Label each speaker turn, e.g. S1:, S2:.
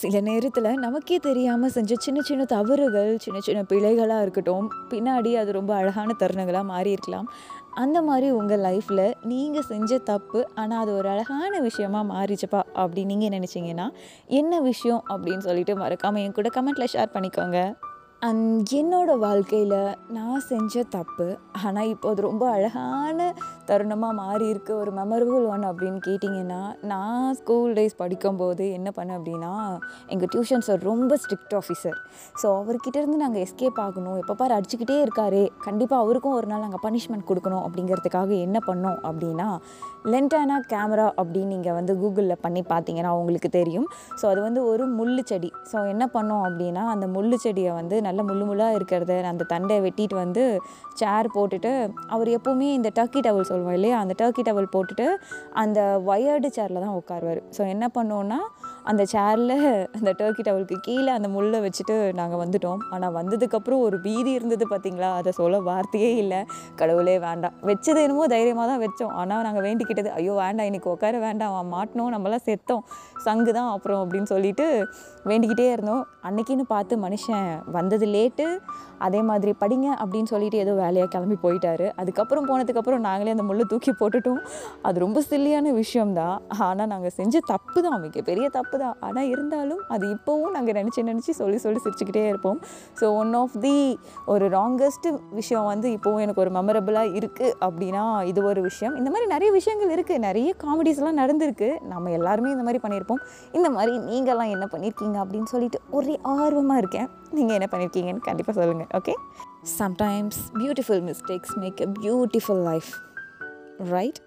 S1: சில நேரத்தில் நமக்கே தெரியாமல் செஞ்ச சின்ன சின்ன தவறுகள் சின்ன சின்ன பிழைகளாக இருக்கட்டும் பின்னாடி அது ரொம்ப அழகான தருணங்களாக மாறி இருக்கலாம். அந்த மாதிரி உங்கள் லைஃப்பில் நீங்கள் செஞ்ச தப்பு ஆனால் அது ஒரு அழகான விஷயமா மாறிச்சுப்பா அப்படி நீங்கள் நினச்சிங்கன்னா என்ன விஷயம் அப்படின்னு சொல்லிட்டு மறக்காமல் என் கூட கமெண்ட்டில் ஷேர் பண்ணிக்கோங்க. என்னோடய வாழ்க்கையில் நான் செஞ்ச தப்பு ஆனால் இப்போ அது ரொம்ப அழகான தருணமாக மாறி இருக்கு ஒரு மெமரபிள் ஒன் அப்படின்னு கேட்டிங்கன்னா நான் ஸ்கூல் டேஸ் படிக்கும்போது என்ன பண்ணேன் அப்படின்னா எங்கள் டியூஷன் சார் ரொம்ப ஸ்ட்ரிக்ட் ஆஃபீஸர் ஸோ அவர்கிட்ட இருந்து நாங்கள் எஸ்கேப் ஆகணும். எப்போ பாரு அடிச்சுக்கிட்டே இருக்காரே. கண்டிப்பாக அவருக்கும் ஒரு நாள் நாங்கள் பனிஷ்மெண்ட் கொடுக்கணும் அப்படிங்கிறதுக்காக என்ன பண்ணோம் அப்படின்னா லென்டானா கேமரா அப்படின்னு நீங்கள் வந்து கூகுளில் பண்ணி பார்த்தீங்கன்னா உங்களுக்கு தெரியும். ஸோ அது வந்து ஒரு முள்ளு செடி ஸோ என்ன பண்ணோம் அப்படின்னா அந்த முள்ளு செடியை வந்து நல்ல முள்ளு முள்ளாக இருக்கிறத அந்த தண்டை வெட்டிட்டு வந்து சேர் போட்டுட்டு அவர் எப்போவுமே இந்த டர்க்கி டவல் சொல்லுவோம் இல்லையா? அந்த டர்க்கி டவல் போட்டுட்டு அந்த ஒயர்டு சேரில் தான் உட்காருவார். ஸோ என்ன பண்ணோன்னா அந்த சேரில் அந்த டர்க்கி டவலுக்கு கீழே அந்த முள்ளை வச்சுட்டு நாங்கள் வந்துட்டோம். ஆனால் வந்ததுக்கப்புறம் ஒரு பீதி இருந்தது பார்த்தீங்களா அதை சொல்ல வார்த்தையே இல்லை. கடவுளே வேண்டாம். வச்சது என்னமோ தைரியமாக தான் வச்சோம். ஆனால் நாங்கள் வேண்டிக்கிட்டது ஐயோ வேண்டாம் இன்னைக்கு உட்கார வேண்டாம் அவன் மாட்டினோம் நம்மளாம் செத்தோம். சங்கு தான் அப்புறம் அப்படின்னு சொல்லிட்டு வேண்டிக்கிட்டே இருந்தோம். அன்னைக்குன்னு பார்த்து மனுஷன் வந்தது லேட்டு அதே மாதிரி படிங்க அப்படின்னு சொல்லிட்டு ஏதோ வேலையாக கிளம்பி போயிட்டாரு. அதுக்கப்புறம் போனதுக்கப்புறம் நாங்களே அந்த முள்ளை தூக்கி போட்டுட்டோம். அது ரொம்ப சில்லியான விஷயம்தான். ஆனால் நாங்கள் செஞ்ச தப்பு தான். மிகப்பெரிய தப்பு தான் ஆனால் இருந்தாலும் அது இப்போவும் நாங்கள் நினச்சி நினச்சி சொல்லி சொல்லி சிரிச்சுக்கிட்டே இருப்போம். ஸோ ஒன் ஆஃப் தி ஒரு ராங்கஸ்ட் விஷயம் வந்து இப்போவும் எனக்கு ஒரு மெமரபுளாக இருக்குது அப்படின்னா இது ஒரு விஷயம். இந்த மாதிரி நிறைய விஷயங்கள் இருக்குது நிறைய காமெடிஸ்லாம் நடந்திருக்கு. நம்ம எல்லாருமே இந்த மாதிரி பண்ணியிருப்போம். இந்த மாதிரி நீங்கள்லாம் என்ன பண்ணியிருக்கீங்க அப்படின்னு சொல்லிட்டு ஒரே ஆர்வமாக இருக்கேன். நீங்கள் என்ன பண்ணியிருக்கீங்கன்னு கண்டிப்பாக சொல்லுங்கள் okay sometimes beautiful mistakes make a beautiful life right